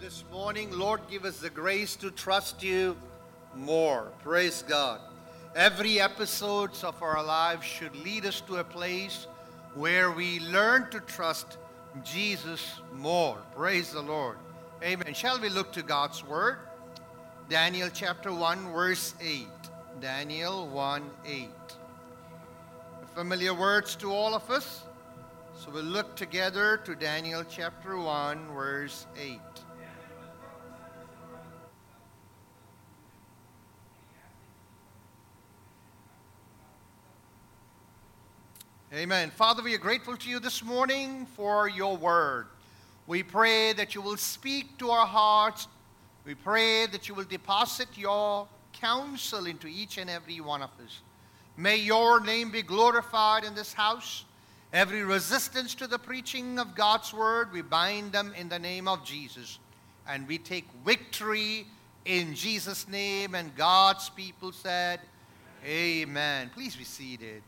this morning. Lord, give us the grace to trust you more. Praise God. Every episode of our lives should lead us to a place where we learn to trust Jesus more. Praise the Lord. Amen. Shall we look to God's word? Daniel chapter 1, verse 8. Daniel 1 8. Familiar words to all of us. So we'll look together to Daniel chapter 1, verse 8. Amen. Father, we are grateful to you this morning for your word. We pray that you will speak to our hearts. We pray that you will deposit your counsel into each and every one of us. May your name be glorified in this house. Every resistance to the preaching of God's word, we bind them in the name of Jesus. And we take victory in Jesus' name. And God's people said, Amen. Please be seated.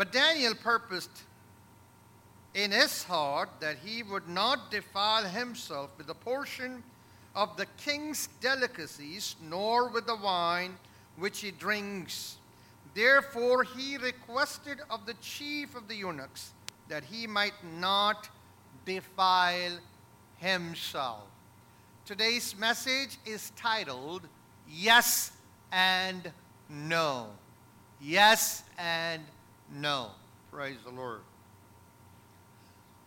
But Daniel purposed in his heart that he would not defile himself with a portion of the king's delicacies, nor with the wine which he drinks. Therefore he requested of the chief of the eunuchs that he might not defile himself. Today's message is titled Yes and No. Yes and No. Praise the Lord.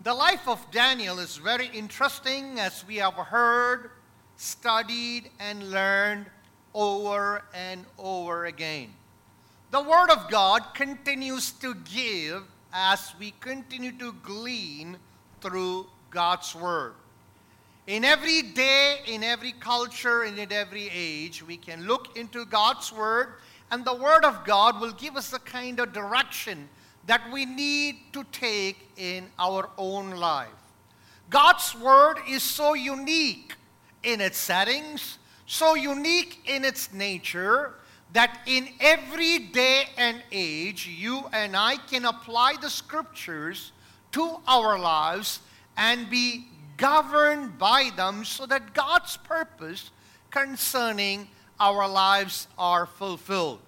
The life of Daniel is very interesting as we have heard, studied, and learned over and over again. The Word of God continues to give as we continue to glean through God's Word. In every day, in every culture, and in every age, we can look into God's Word, and the Word of God will give us the kind of direction that we need to take in our own life. God's Word is so unique in its settings, so unique in its nature, that in every day and age, you and I can apply the Scriptures to our lives and be governed by them so that God's purpose concerning our lives are fulfilled.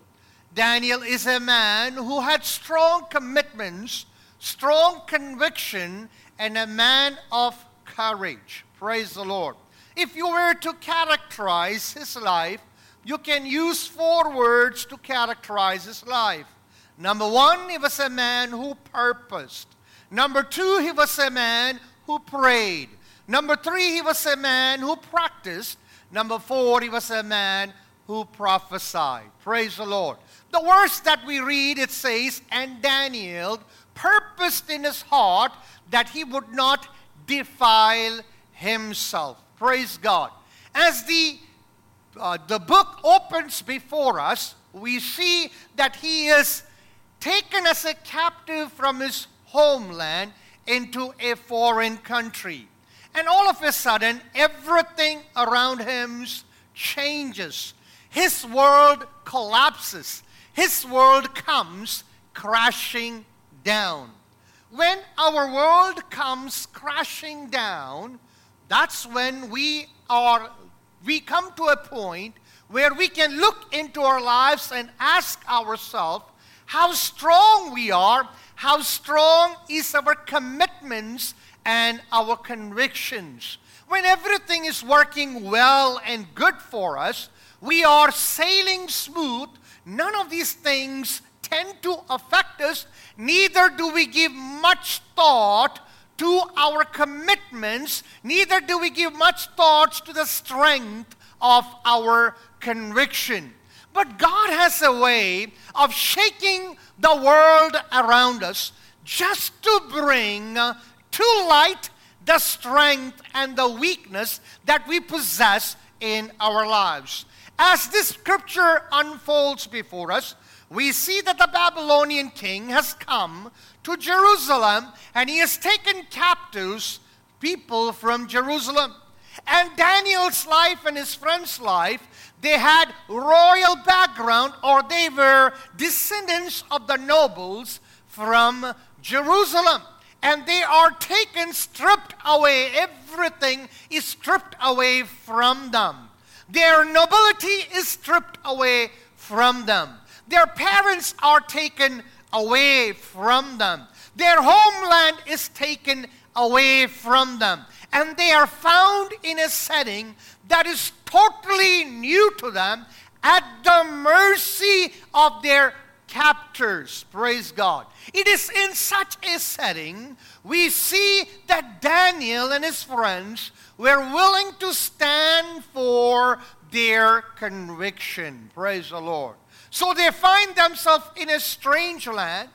Daniel is a man who had strong commitments, strong conviction, and a man of courage. Praise the Lord. If you were to characterize his life, you can use four words to characterize his life. Number one, he was a man who purposed. Number two, he was a man who prayed. Number three, he was a man who practiced. Number four, he was a man who prophesied. Praise the Lord. The verse that we read, it says, And Daniel purposed in his heart that he would not defile himself. Praise God. As the, uh, the book opens before us, we see that he is taken as a captive from his homeland into a foreign country. And all of a sudden, everything around him changes. His world collapses his world comes crashing down. When our world comes crashing down, that's when we are we come to a point where we can look into our lives and ask ourselves how strong we are, how strong is our commitments and our convictions. When everything is working well and good for us, we are sailing smooth None of these things tend to affect us, neither do we give much thought to our commitments, neither do we give much thought to the strength of our conviction. But God has a way of shaking the world around us just to bring to light the strength and the weakness that we possess in our lives. As this scripture unfolds before us, we see that the Babylonian king has come to Jerusalem and he has taken captives people from Jerusalem. And Daniel's life and his friend's life, they had royal background or they were descendants of the nobles from Jerusalem. and they are taken, stripped away. Everything is stripped away from them. Their nobility is stripped away from them. Their parents are taken away from them. Their homeland is taken away from them. And they are found in a setting that is totally new to them at the mercy of their captors. Praise God. It is in such a setting we see that Daniel and his friends were willing to stand for their conviction. Praise the Lord. So they find themselves in a strange land,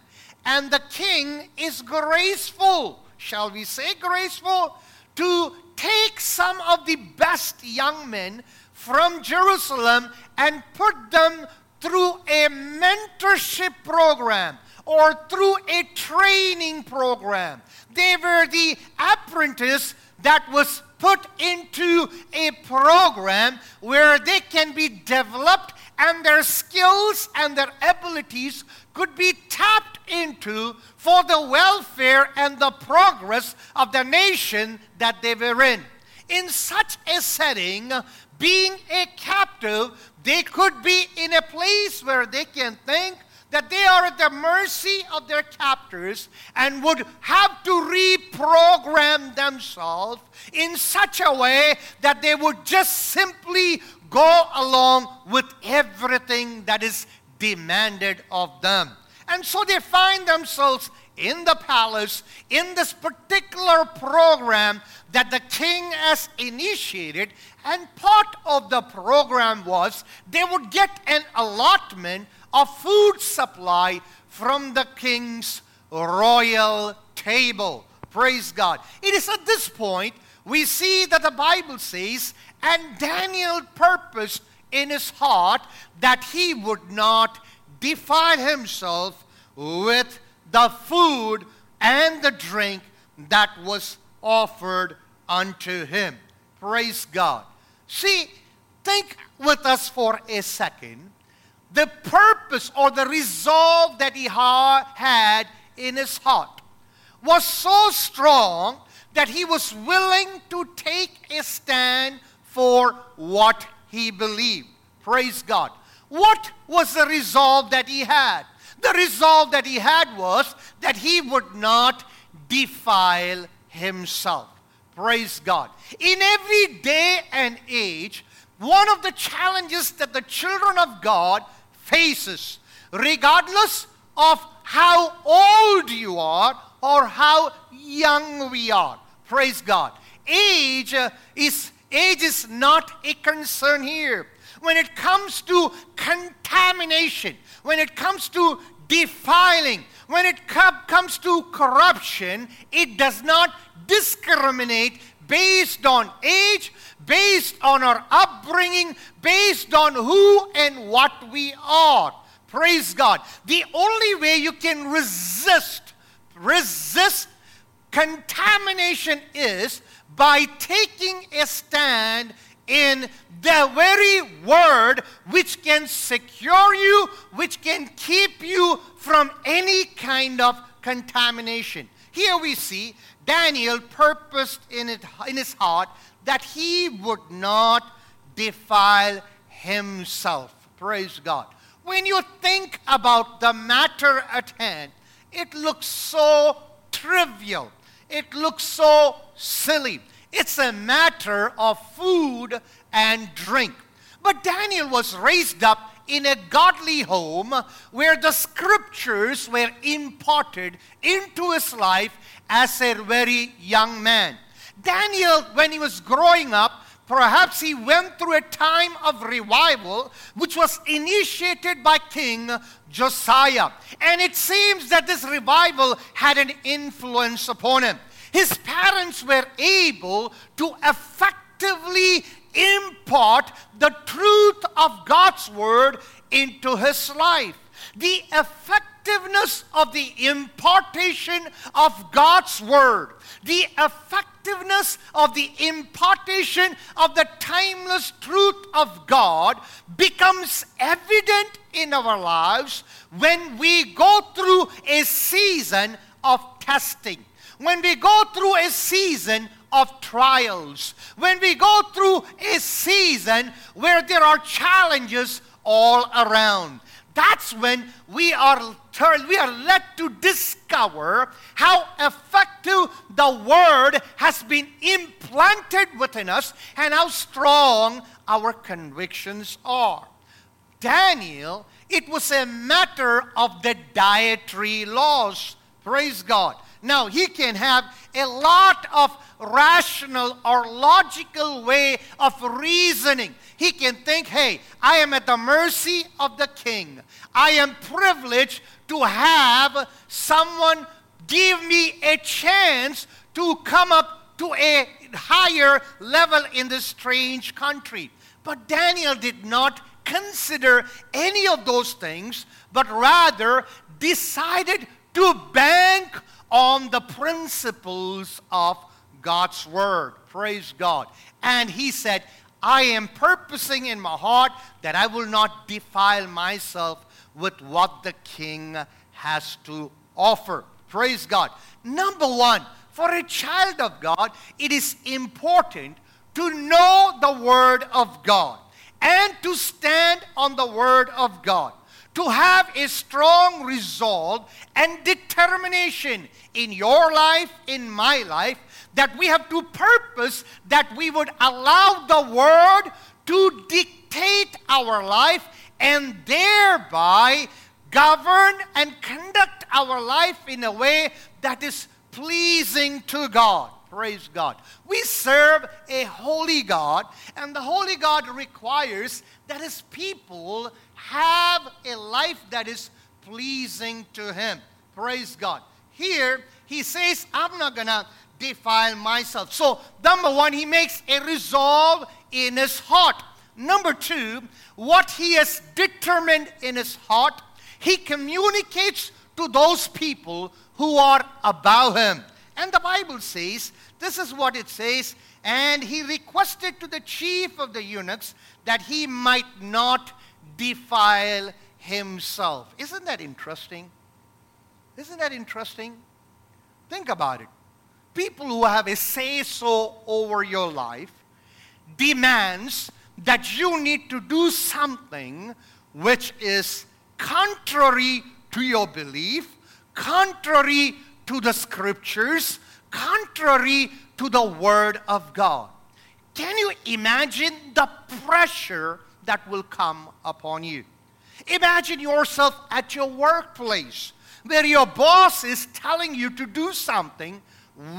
and the king is graceful, shall we say graceful, to take some of the best young men from Jerusalem and put them through a mentorship program or through a training program. They were the apprentice that was put into a program where they can be developed and their skills and their abilities could be tapped into for the welfare and the progress of the nation that they were in. In such a setting, being a captive, they could be in a place where they can think that they are at the mercy of their captors and would have to reprogram themselves in such a way that they would just simply go along with everything that is demanded of them. And so they find themselves in the palace in this particular program that the king has initiated. And part of the program was they would get an allotment of food supply from the king's royal table. Praise God. It is at this point we see that the Bible says, and Daniel purposed in his heart that he would not defile himself with the food and the drink that was offered unto him. Praise God. See, think with us for a second the purpose or the resolve that he had in his heart was so strong that he was willing to take a stand for what he believed. Praise God. What was the resolve that he had? The resolve that he had was that he would not defile himself. Praise God. In every day and age, one of the challenges that the children of God faces, regardless of how old you are or how young we are. Praise God. Age uh, is age is not a concern here. When it comes to contamination, when it comes to defiling, when it comes to corruption, it does not discriminate based on age, based on our upbringing, based on who and what we are. Praise God. The only way you can resist, resist contamination is by taking a stand in the very word which can secure you, which can keep you from any kind of contamination. Here we see Daniel purposed in, it, in his heart that he would not defile himself. Praise God. When you think about the matter at hand, it looks so trivial. It looks so silly. It's a matter of food and drink. But Daniel was raised up in a godly home where the scriptures were imparted into his life as a very young man. Daniel, when he was growing up, perhaps he went through a time of revival which was initiated by King Josiah. And it seems that this revival had an influence upon him. His parents were able to effectively impart the truth of God's word into his life. The effectiveness of the impartation of God's word, the effectiveness of the impartation of the timeless truth of God becomes evident in our lives when we go through a season of testing when we go through a season of trials, when we go through a season where there are challenges all around, that's when we are turned, we are led to discover how effective the word has been implanted within us and how strong our convictions are. Daniel, it was a matter of the dietary laws. Praise God. Now, he can have a lot of rational or logical way of reasoning. He can think, hey, I am at the mercy of the king. I am privileged to have someone give me a chance to come up to a higher level in this strange country. But Daniel did not consider any of those things, but rather decided to bank on the principles of God's word. Praise God. And he said, I am purposing in my heart that I will not defile myself with what the king has to offer. Praise God. Number one, for a child of God, it is important to know the Word of God and to stand on the Word of God. To have a strong resolve and determination in your life, in my life, that we have to purpose that we would allow the Word to dictate our life and thereby govern and conduct our life in a way that is pleasing to God. Praise God. We serve a holy God, and the holy God requires that his people have a life that is pleasing to him. Praise God. Here, he says, I'm not going to defile myself. So, number one, he makes a resolve in his heart. Number two, what he has determined in his heart, he communicates to those people who are above him. And the Bible says, this is what it says, and he requested to the chief of the eunuchs that he might not defile himself. Isn't that interesting? Isn't that interesting? Think about it. People who have a say so over your life demands that you need to do something which is contrary to your belief, contrary to the scriptures, contrary to the word of God. Can you imagine the pressure that will come upon you? Imagine yourself at your workplace where your boss is telling you to do something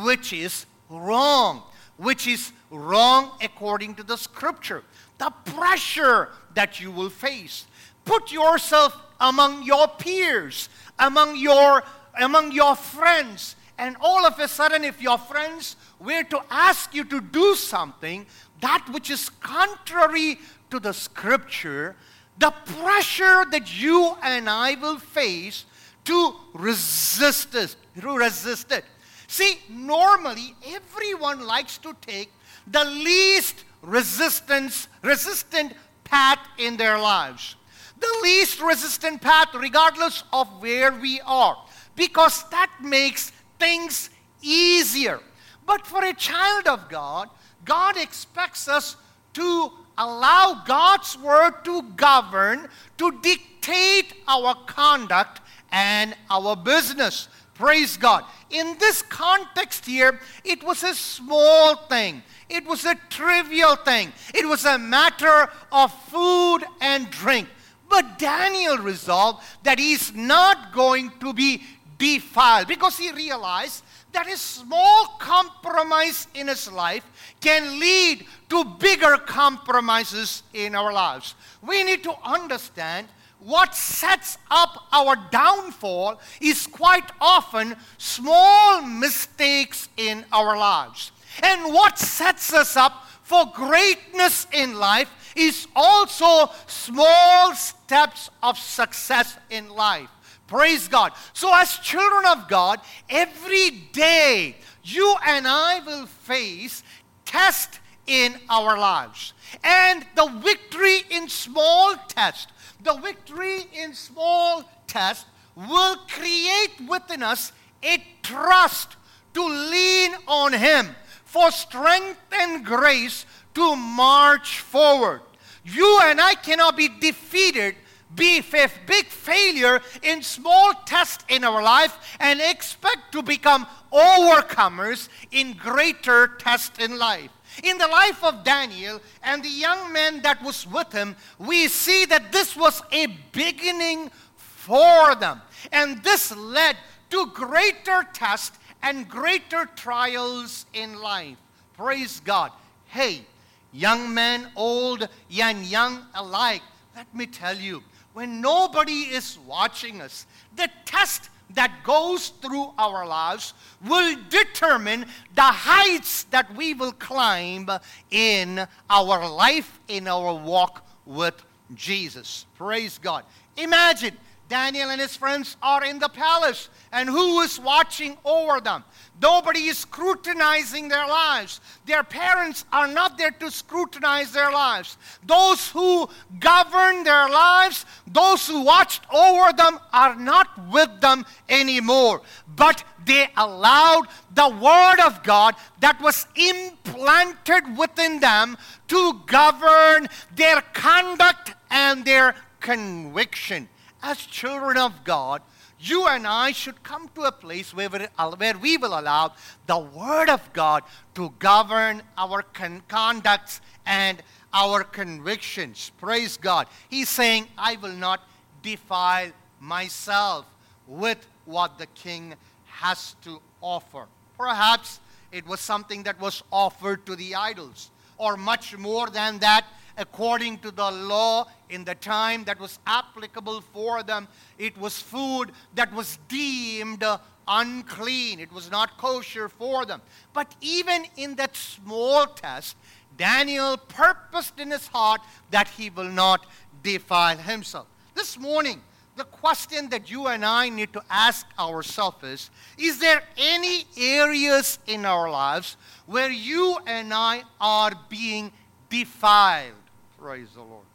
which is wrong, which is wrong according to the scripture the pressure that you will face. Put yourself among your peers, among your, among your friends, and all of a sudden, if your friends were to ask you to do something, that which is contrary to the scripture, the pressure that you and I will face to resist it, to resist it. See, normally everyone likes to take the least resistance, resistant path in their lives. The least resistant path, regardless of where we are, because that makes things easier. But for a child of God, God expects us to allow God's word to govern, to dictate our conduct and our business. Praise God. In this context here, it was a small thing. It was a trivial thing. It was a matter of food and drink. But Daniel resolved that he's not going to be defiled because he realized that a small compromise in his life can lead to bigger compromises in our lives. We need to understand what sets up our downfall is quite often small mistakes in our lives. And what sets us up for greatness in life is also small steps of success in life. Praise God. So, as children of God, every day you and I will face tests in our lives. And the victory in small tests, the victory in small tests will create within us a trust to lean on Him for strength and grace to march forward. You and I cannot be defeated, be a big failure in small tests in our life, and expect to become overcomers in greater tests in life. In the life of Daniel and the young man that was with him, we see that this was a beginning for them. And this led to greater tests and greater trials in life. Praise God. Hey, young men, old and young alike, let me tell you, when nobody is watching us, the test that goes through our lives will determine the heights that we will climb in our life, in our walk with Jesus. Praise God. Imagine Daniel and his friends are in the palace, and who is watching over them? Nobody is scrutinizing their lives. Their parents are not there to scrutinize their lives. Those who govern their lives, those who watched over them, are not with them anymore. But they allowed the Word of God that was implanted within them to govern their conduct and their conviction as children of God, you and I should come to a place where, where we will allow the Word of God to govern our con- conducts and our convictions. Praise God. He's saying, I will not defile myself with what the king has to offer. Perhaps it was something that was offered to the idols, or much more than that, according to the law in the time that was applicable for them. It was food that was deemed uh, unclean, it was not kosher for them. But even in that small test, Daniel purposed in his heart that he will not defile himself. This morning, the question that you and I need to ask ourselves is Is there any areas in our lives where you and I are being defiled? Praise the Lord.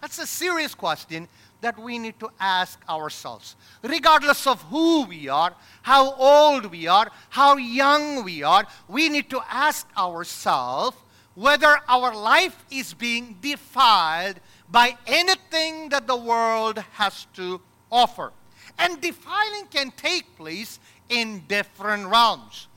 That's a serious question that we need to ask ourselves. Regardless of who we are, how old we are, how young we are, we need to ask ourselves whether our life is being defiled by anything that the world has to offer. And defiling can take place in different realms.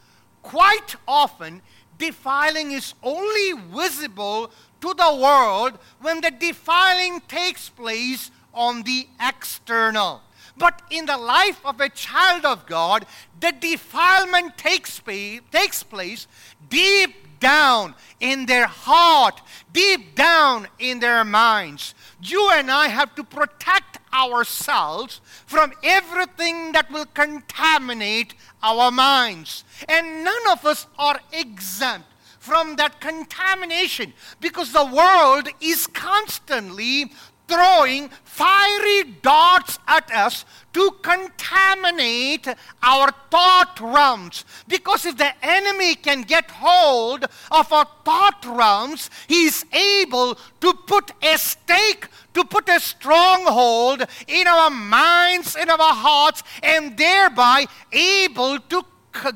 Quite often, defiling is only visible to the world when the defiling takes place on the external. But in the life of a child of God, the defilement takes, place, takes place deep down in their heart, deep down in their minds. You and I have to protect ourselves from everything that will contaminate our minds. And none of us are exempt from that contamination because the world is constantly throwing fiery darts at us to contaminate our thought realms. Because if the enemy can get hold of our thought realms, he is able to put a stake, to put a stronghold in our minds, in our hearts, and thereby able to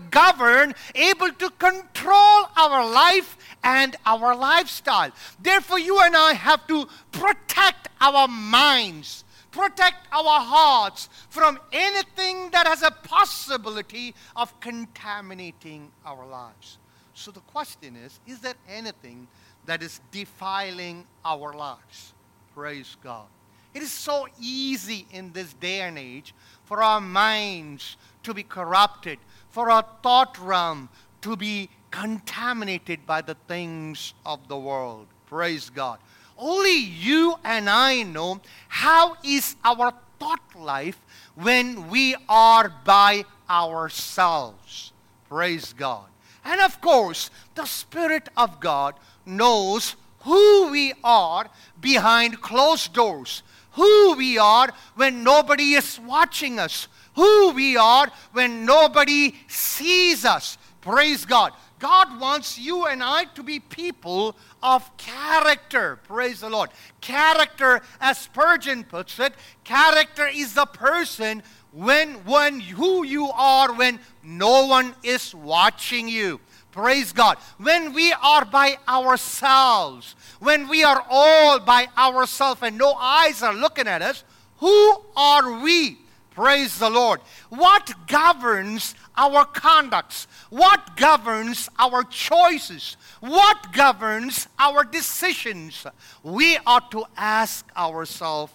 govern, able to control our life and our lifestyle. Therefore, you and I have to protect our minds, protect our hearts from anything that has a possibility of contaminating our lives. So the question is is there anything that is defiling our lives? Praise God. It is so easy in this day and age for our minds to be corrupted, for our thought realm to be contaminated by the things of the world. Praise God. Only you and I know how is our thought life when we are by ourselves. Praise God. And of course, the Spirit of God knows who we are behind closed doors, who we are when nobody is watching us, who we are when nobody sees us. Praise God. God wants you and I to be people of character. Praise the Lord. Character, as Spurgeon puts it, character is the person when, when who you are when no one is watching you. Praise God. When we are by ourselves, when we are all by ourselves and no eyes are looking at us, who are we? Praise the Lord. What governs our conducts? What governs our choices? What governs our decisions? We ought to ask ourselves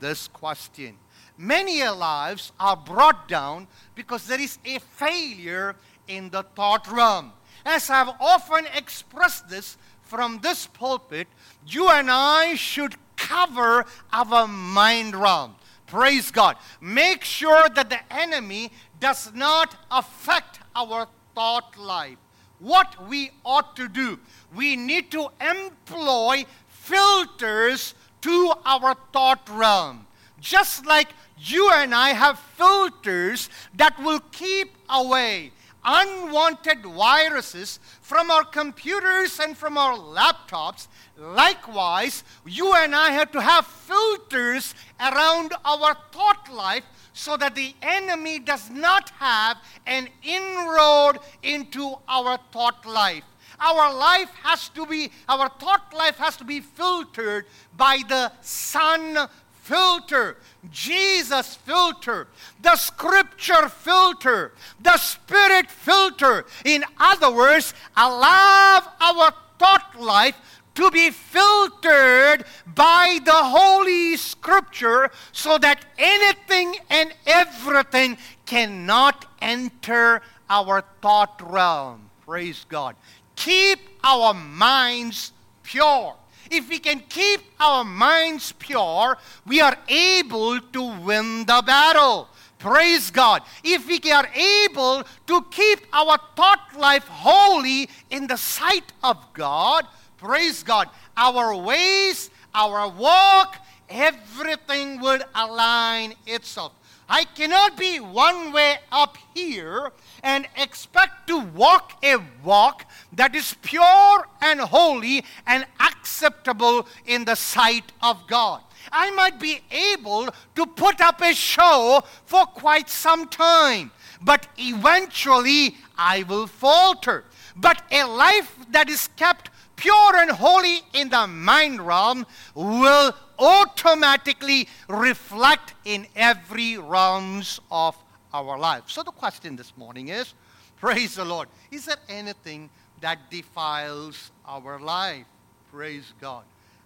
this question. Many lives are brought down because there is a failure in the thought realm. As I've often expressed this from this pulpit, you and I should cover our mind realm. Praise God. Make sure that the enemy does not affect our thought life. What we ought to do, we need to employ filters to our thought realm. Just like you and I have filters that will keep away unwanted viruses from our computers and from our laptops. Likewise, you and I have to have filters around our thought life so that the enemy does not have an inroad into our thought life. Our life has to be, our thought life has to be filtered by the Son filter, Jesus filter, the scripture filter, the spirit filter. In other words, allow our thought life to be filtered by the Holy Scripture so that anything and everything cannot enter our thought realm. Praise God. Keep our minds pure. If we can keep our minds pure, we are able to win the battle. Praise God. If we are able to keep our thought life holy in the sight of God, praise God, our ways, our walk, everything will align itself. I cannot be one way up here and expect to walk a walk that is pure and holy and acceptable in the sight of God. I might be able to put up a show for quite some time, but eventually I will falter. But a life that is kept pure and holy in the mind realm will automatically reflect in every realms of our life. So the question this morning is, praise the Lord, is there anything that defiles our life? Praise God.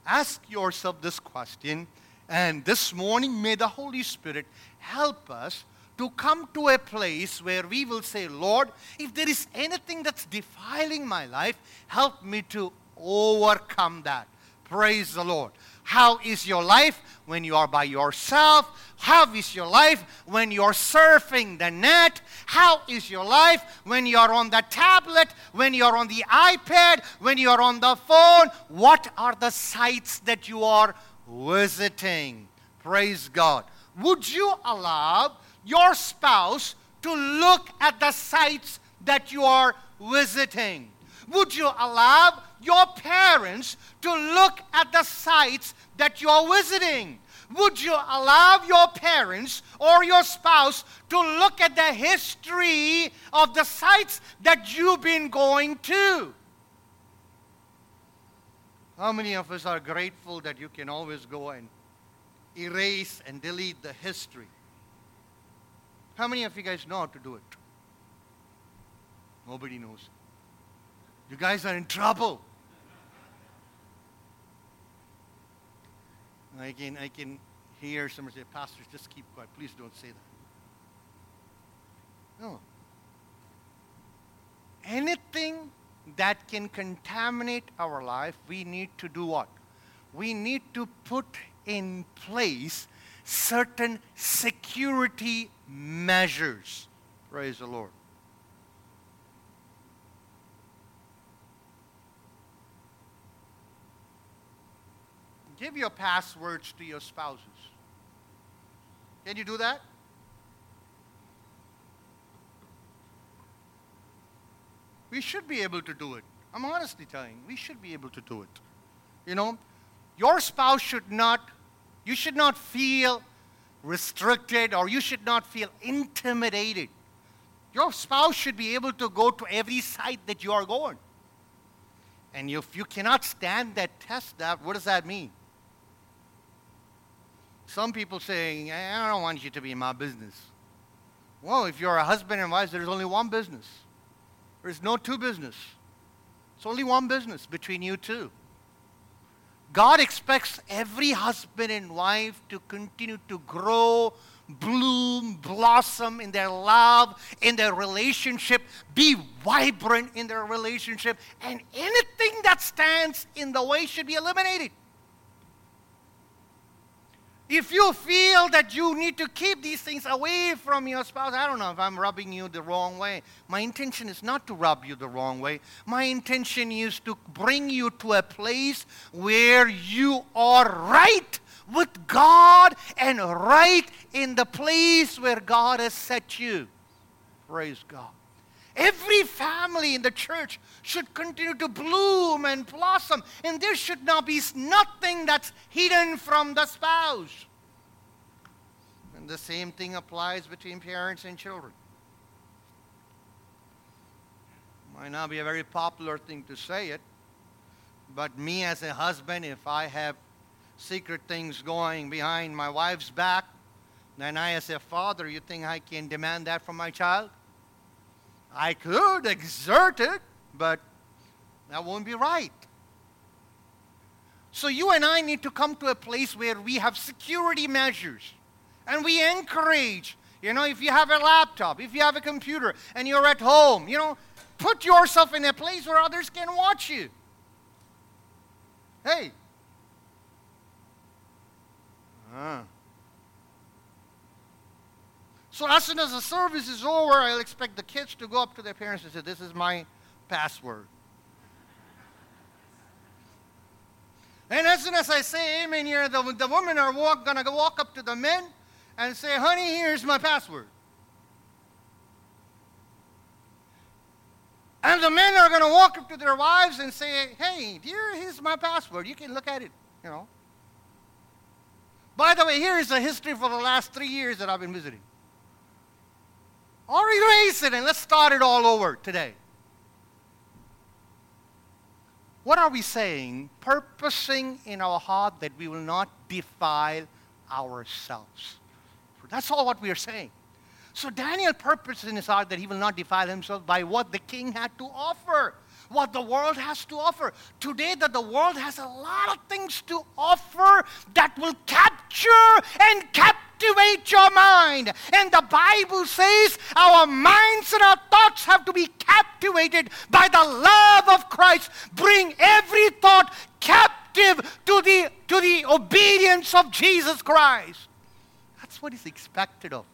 Ask yourself this question, and this morning may the Holy Spirit help us to come to a place where we will say, Lord, if there is anything that's defiling my life, help me to overcome that. Praise the Lord. How is your life when you are by yourself? How is your life when you're surfing the net? How is your life when you're on the tablet, when you're on the iPad, when you're on the phone? What are the sites that you are visiting? Praise God. Would you allow your spouse to look at the sites that you are visiting? Would you allow your parents to look at the sites that you're visiting? Would you allow your parents or your spouse to look at the history of the sites that you've been going to? How many of us are grateful that you can always go and erase and delete the history? How many of you guys know how to do it? Nobody knows. You guys are in trouble. I can, I can hear somebody say, Pastors, just keep quiet. Please don't say that. No. Anything that can contaminate our life, we need to do what? We need to put in place certain security measures. Praise the Lord. Give your passwords to your spouses. Can you do that? We should be able to do it. I'm honestly telling you, we should be able to do it. You know, your spouse should not, you should not feel restricted or you should not feel intimidated. Your spouse should be able to go to every site that you are going. And if you cannot stand that test, that what does that mean? Some people saying, I don't want you to be in my business. Well, if you're a husband and wife, there's only one business. There's no two business. It's only one business between you two. God expects every husband and wife to continue to grow, bloom, blossom in their love, in their relationship, be vibrant in their relationship, and anything that stands in the way should be eliminated. If you feel that you need to keep these things away from your spouse, I don't know if I'm rubbing you the wrong way. My intention is not to rub you the wrong way. My intention is to bring you to a place where you are right with God and right in the place where God has set you. Praise God. Every family in the church should continue to bloom and blossom, and there should not be nothing that's hidden from the spouse. And the same thing applies between parents and children. Might not be a very popular thing to say it, but me as a husband, if I have secret things going behind my wife's back, then I, as a father, you think I can demand that from my child? I could exert it, but that won't be right. So you and I need to come to a place where we have security measures and we encourage. You know, if you have a laptop, if you have a computer, and you're at home, you know, put yourself in a place where others can watch you. Hey. So as soon as the service is over, I'll expect the kids to go up to their parents and say, This is my password. and as soon as I say amen here, the, the women are walk, gonna walk up to the men and say, Honey, here's my password. And the men are to walk up to their wives and say, Hey, dear, here's my password. You can look at it, you know. By the way, here is the history for the last three years that I've been visiting. Or erase it and let's start it all over today. What are we saying? Purposing in our heart that we will not defile ourselves. That's all what we are saying. So Daniel purposed in his heart that he will not defile himself by what the king had to offer, what the world has to offer. Today, that the world has a lot of things to offer that will capture and captivate your mind. And the Bible says our minds and our thoughts have to be captivated by the love of Christ. Bring every thought captive to the, to the obedience of Jesus Christ That's what is expected of.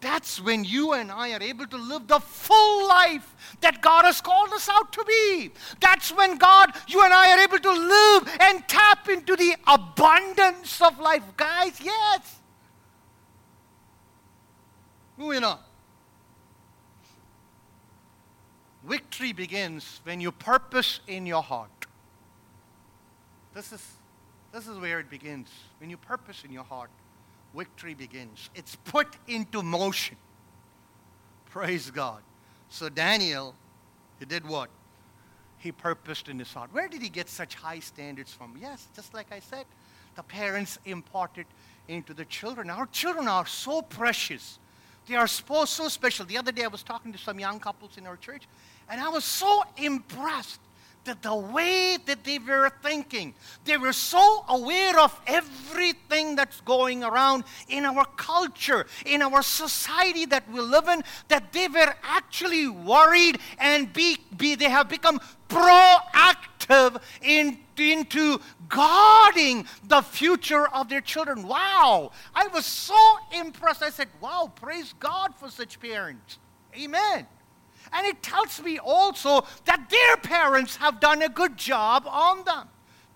That's when you and I are able to live the full life that God has called us out to be. That's when God, you and I are able to live and tap into the abundance of life. Guys, yes. Moving on. Victory begins when you purpose in your heart. This is this is where it begins. When you purpose in your heart, victory begins. It's put into motion. Praise God. So Daniel, he did what? He purposed in his heart. Where did he get such high standards from? Yes, just like I said, the parents imparted into the children. Our children are so precious. They are so, so special. The other day I was talking to some young couples in our church, and I was so impressed that the way that they were thinking, they were so aware of everything that's going around in our culture, in our society that we live in, that they were actually worried and be, be they have become proactive in, into guarding the future of their children. Wow! I was so impressed. I said, wow, praise God for such parents. Amen. And it tells me also that their parents have done a good job on them.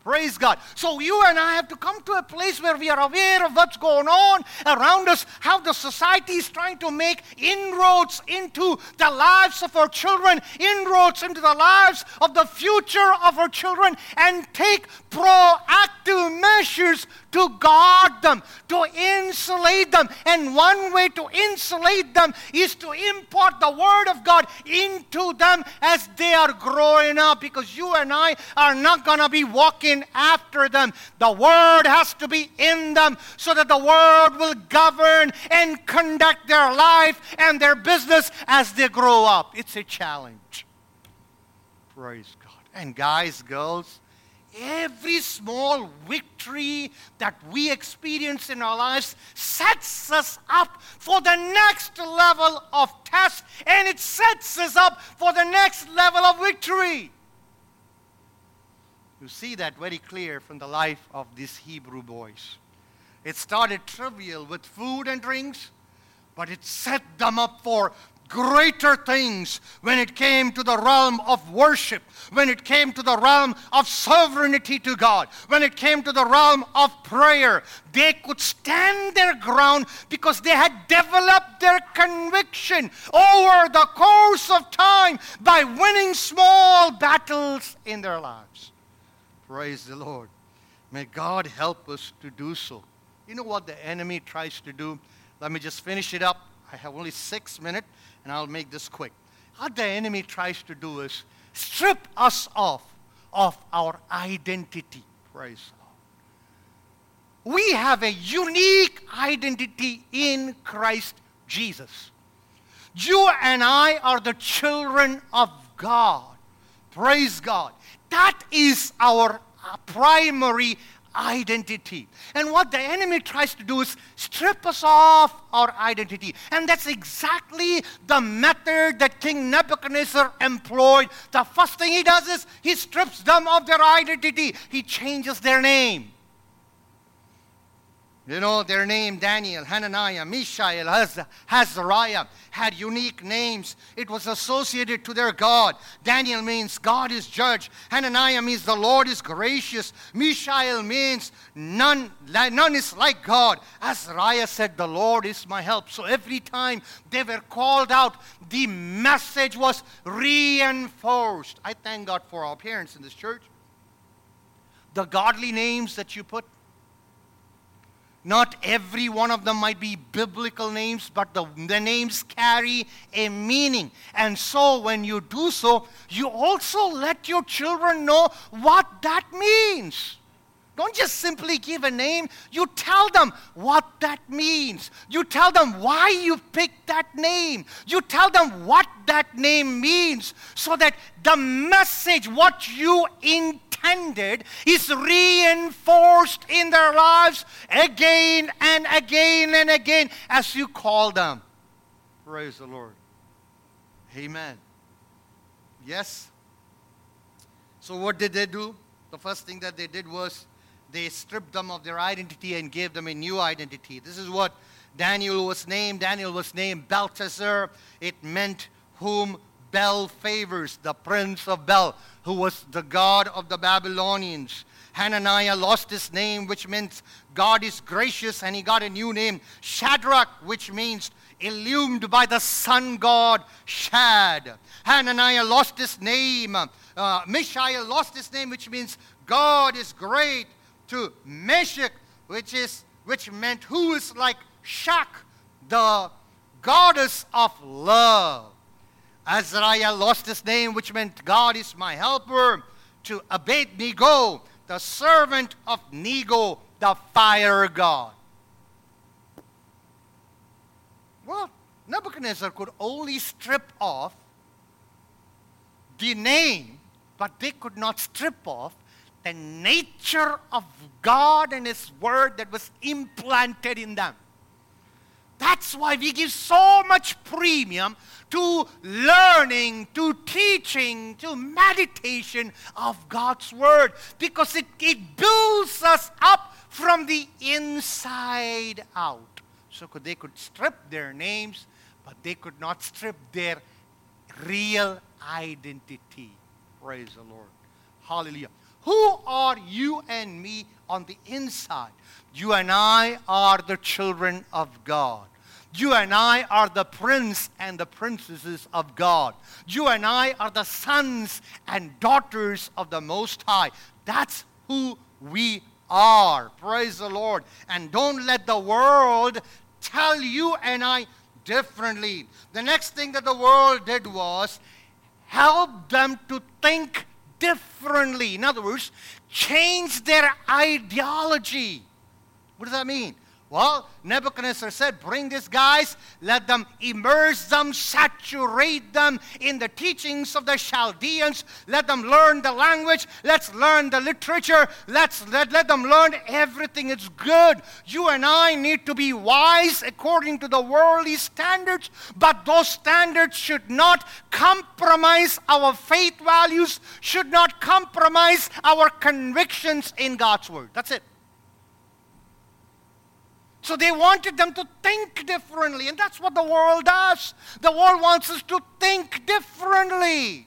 Praise God. So you and I have to come to a place where we are aware of what's going on around us, how the society is trying to make inroads into the lives of our children, inroads into the lives of the future of our children, and take proactive measures to guard them, to insulate them. And one way to insulate them is to import the Word of God into them as they are growing up because you and I are not going to be walking after them. The Word has to be in them so that the Word will govern and conduct their life and their business as they grow up. It's a challenge. Praise God. And guys, girls, every small victory that we experience in our lives sets us up for the next level of test and it sets us up for the next level of victory. You see that very clear from the life of these Hebrew boys. It started trivial with food and drinks, but it set them up for greater things when it came to the realm of worship, when it came to the realm of sovereignty to God, when it came to the realm of prayer. They could stand their ground because they had developed their conviction over the course of time by winning small battles in their lives. Praise the Lord. May God help us to do so. You know what the enemy tries to do? Let me just finish it up. I have only six minutes and I'll make this quick. What the enemy tries to do is strip us off of our identity. Praise God. We have a unique identity in Christ Jesus. You and I are the children of God. Praise God. That is our primary identity. And what the enemy tries to do is strip us off our identity. And that's exactly the method that King Nebuchadnezzar employed. The first thing he does is he strips them of their identity, he changes their name. You know, their name Daniel, Hananiah, Mishael, Azariah had unique names. It was associated to their God. Daniel means God is judge. Hananiah means the Lord is gracious. Mishael means none, none is like God. Azariah said, The Lord is my help. So every time they were called out, the message was reinforced. I thank God for our parents in this church. The godly names that you put not every one of them might be biblical names, but the, the names carry a meaning. And so when you do so, you also let your children know what that means. Don't just simply give a name. You tell them what that means. You tell them why you picked that name. You tell them what that name means so that the message, what you intend, intended is reinforced in their lives again and again and again as you call them. Praise the Lord. Amen. Yes. So, what did they do? The first thing that they did was they stripped them of their identity and gave them a new identity. This is what Daniel was named. Daniel was named Belteshazzar. It meant whom Bel favors, the prince of Bel, who was the god of the Babylonians. Hananiah lost his name, which means God is gracious, and he got a new name, Shadrach, which means illumined by the sun god Shad. Hananiah lost his name. Uh, Mishael lost his name, which means God is great, to Meshach, which is which meant who is like Shak, the goddess of love. Azariah lost his name, which meant God is my helper, to Abednego, the servant of Nego, the fire god. Well, Nebuchadnezzar could only strip off the name, but they could not strip off the nature of God and His Word that was implanted in them. That's why we give so much premium to learning, to teaching, to meditation of God's Word because it, it builds us up from the inside out. So they could strip their names, but they could not strip their real identity. Praise the Lord. Hallelujah. Who are you and me on the inside? You and I are the children of God. You and I are the prince and the princesses of God. You and I are the sons and daughters of the Most High. That's who we are. Praise the Lord. And don't let the world tell you and I differently. The next thing that the world did was help them to think differently. In other words, change their ideology. What does that mean? Well, Nebuchadnezzar said, Bring these guys, let them immerse them, saturate them in the teachings of the Chaldeans, let them learn the language, let's learn the literature, let's let, let them learn everything. It's good. You and I need to be wise according to the worldly standards, but those standards should not compromise our faith values, should not compromise our convictions in God's Word. That's it. So they wanted them to think differently. And that's what the world does. The world wants us to think differently.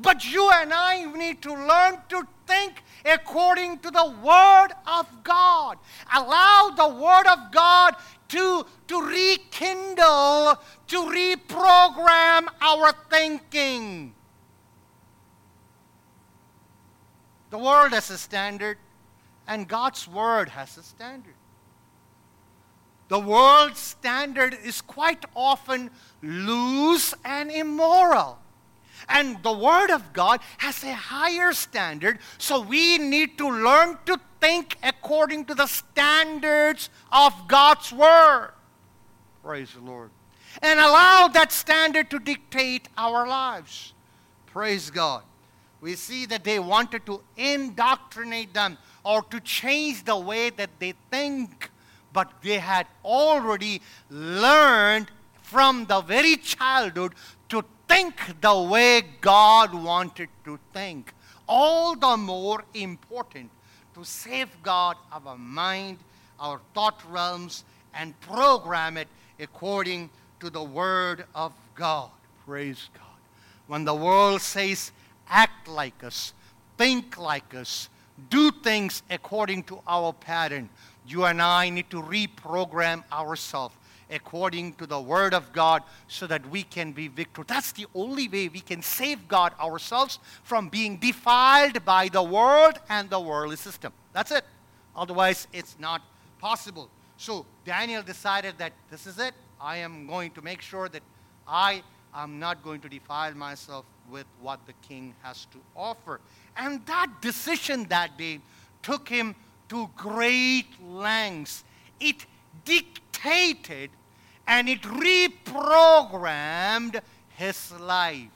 But you and I need to learn to think according to the Word of God. Allow the Word of God to, to rekindle, to reprogram our thinking. The world has a standard, and God's Word has a standard. The world's standard is quite often loose and immoral. And the Word of God has a higher standard, so we need to learn to think according to the standards of God's Word. Praise the Lord. And allow that standard to dictate our lives. Praise God. We see that they wanted to indoctrinate them or to change the way that they think but they had already learned from the very childhood to think the way God wanted to think. All the more important to safeguard our mind, our thought realms, and program it according to the Word of God. Praise God. When the world says, act like us, think like us, do things according to our pattern, you and I need to reprogram ourselves according to the Word of God so that we can be victorious. That's the only way we can safeguard ourselves from being defiled by the world and the worldly system. That's it. Otherwise, it's not possible. So Daniel decided that this is it. I am going to make sure that I am not going to defile myself with what the king has to offer. And that decision that day took him to great lengths. It dictated and it reprogrammed his life.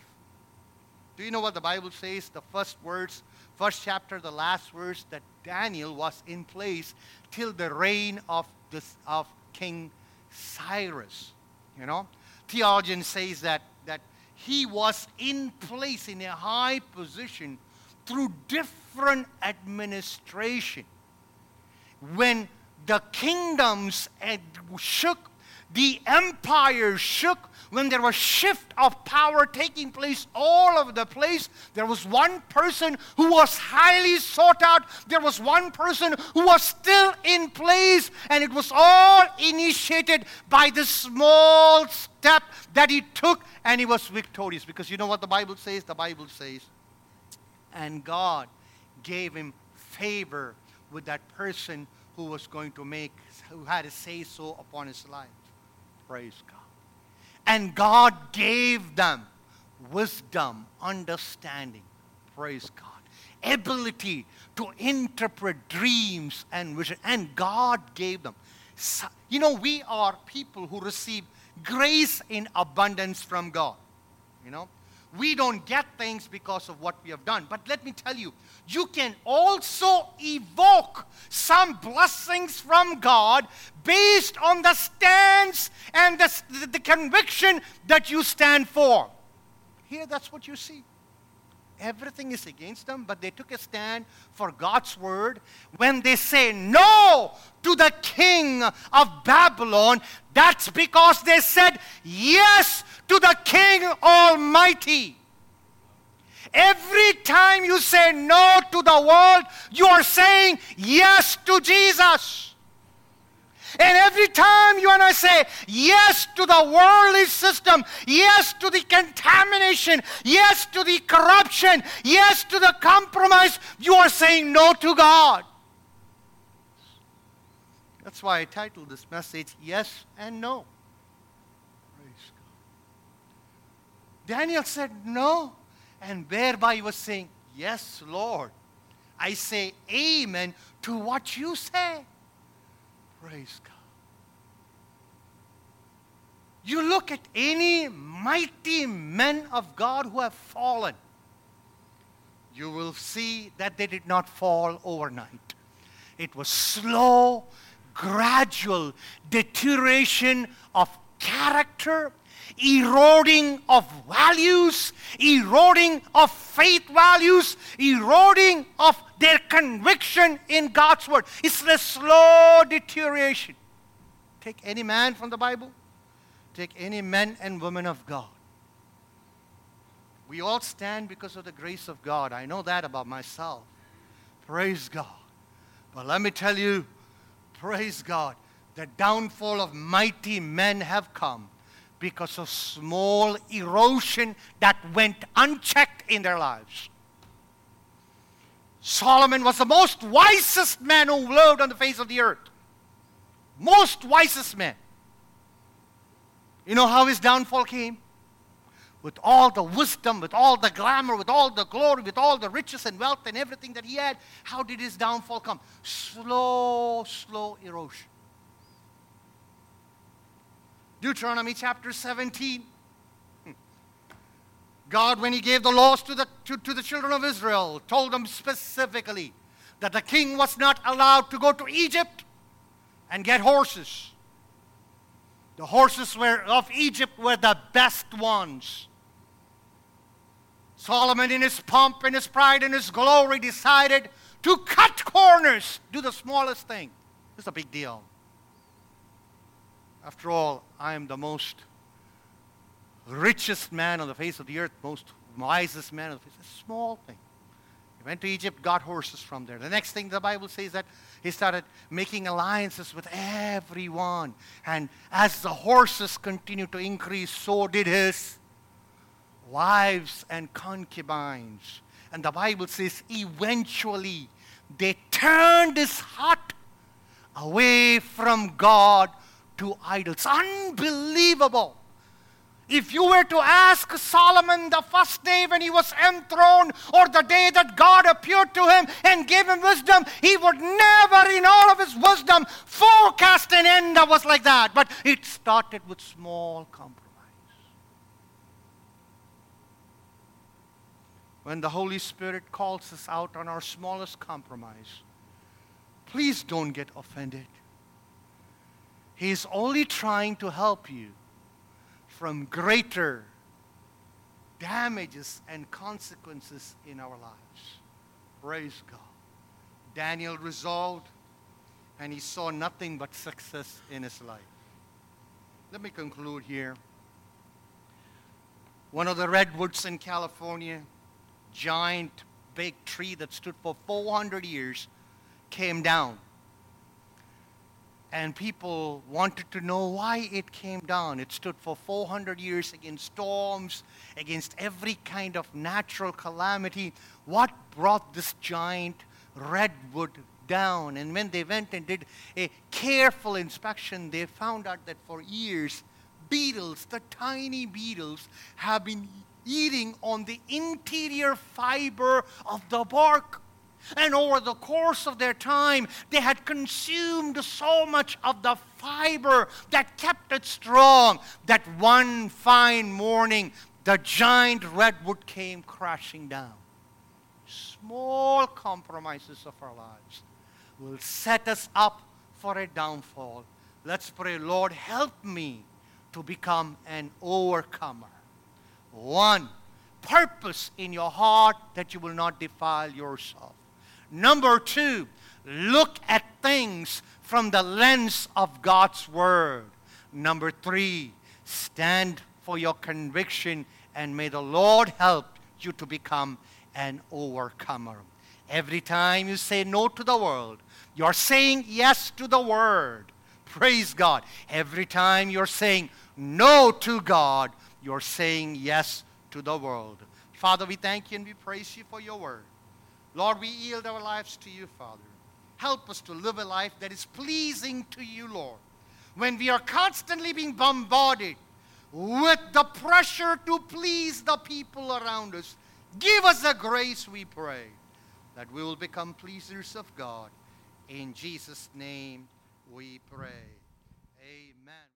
Do you know what the Bible says? The first words, first chapter, the last verse that Daniel was in place till the reign of this of King Cyrus. You know, theologian says that that he was in place in a high position through different administration when the kingdoms shook, the empires shook, when there was shift of power taking place all over the place, there was one person who was highly sought out. There was one person who was still in place, and it was all initiated by the small step that he took, and he was victorious. Because you know what the Bible says? The Bible says, and God gave him favor with that person who was going to make, who had a say so upon his life. Praise God. And God gave them wisdom, understanding. Praise God. Ability to interpret dreams and vision. And God gave them. You know, we are people who receive grace in abundance from God. You know, we don't get things because of what we have done. But let me tell you, you can also evoke some blessings from God based on the stance and the, the conviction that you stand for. Here, that's what you see. Everything is against them, but they took a stand for God's word. When they say no to the king of Babylon, that's because they said yes to the king almighty. Every time you say no to the world, you are saying yes to Jesus. And every time you and I say yes to the worldly system, yes to the contamination, yes to the corruption, yes to the compromise, you are saying no to God. That's why I titled this message, Yes and No. Praise God. Daniel said no, and thereby he was saying, Yes, Lord. I say amen to what you say. Praise God. You look at any mighty men of God who have fallen, you will see that they did not fall overnight. It was slow, gradual deterioration of character, eroding of values, eroding of faith values, eroding of their conviction in God's word. It's a slow deterioration. Take any man from the Bible, take any men and women of God. We all stand because of the grace of God. I know that about myself. Praise God. But let me tell you, praise God, the downfall of mighty men have come because of small erosion that went unchecked in their lives. Solomon was the most wisest man who lived on the face of the earth. Most wisest man. You know how his downfall came? With all the wisdom, with all the glamour, with all the glory, with all the riches and wealth and everything that he had, how did his downfall come? Slow, slow erosion. Deuteronomy chapter 17. God, when He gave the laws to the, to, to the children of Israel, told them specifically that the king was not allowed to go to Egypt and get horses. The horses were, of Egypt were the best ones. Solomon, in his pomp, in his pride, in his glory, decided to cut corners, do the smallest thing. It's a big deal. After all, I am the most richest man on the face of the earth, most wisest man on the face. A small thing. He went to Egypt, got horses from there. The next thing the Bible says that he started making alliances with everyone. And as the horses continued to increase, so did his wives and concubines. And the Bible says eventually they turned his heart away from God to idols. Unbelievable. If you were to ask Solomon the first day when he was enthroned, or the day that God appeared to him and gave him wisdom, he would never, in all of his wisdom, forecast an end that was like that. But it started with small compromise. When the Holy Spirit calls us out on our smallest compromise, please don't get offended. He's only trying to help you from greater damages and consequences in our lives. Praise God. Daniel resolved and he saw nothing but success in his life. Let me conclude here. One of the redwoods in California, giant big tree that stood for 400 years, came down and people wanted to know why it came down. It stood for 400 years against storms, against every kind of natural calamity. What brought this giant redwood down? And when they went and did a careful inspection, they found out that for years, beetles, the tiny beetles, have been eating on the interior fiber of the bark and over the course of their time, they had consumed so much of the fiber that kept it strong that one fine morning, the giant redwood came crashing down. Small compromises of our lives will set us up for a downfall. Let's pray, Lord, help me to become an overcomer. One, purpose in your heart that you will not defile yourself. Number two, look at things from the lens of God's Word. Number three, stand for your conviction and may the Lord help you to become an overcomer. Every time you say no to the world, you're saying yes to the Word. Praise God. Every time you're saying no to God, you're saying yes to the world. Father, we thank you and we praise you for your Word. Lord, we yield our lives to you, Father. Help us to live a life that is pleasing to you, Lord. When we are constantly being bombarded with the pressure to please the people around us, give us the grace, we pray, that we will become pleasers of God. In Jesus' name we pray.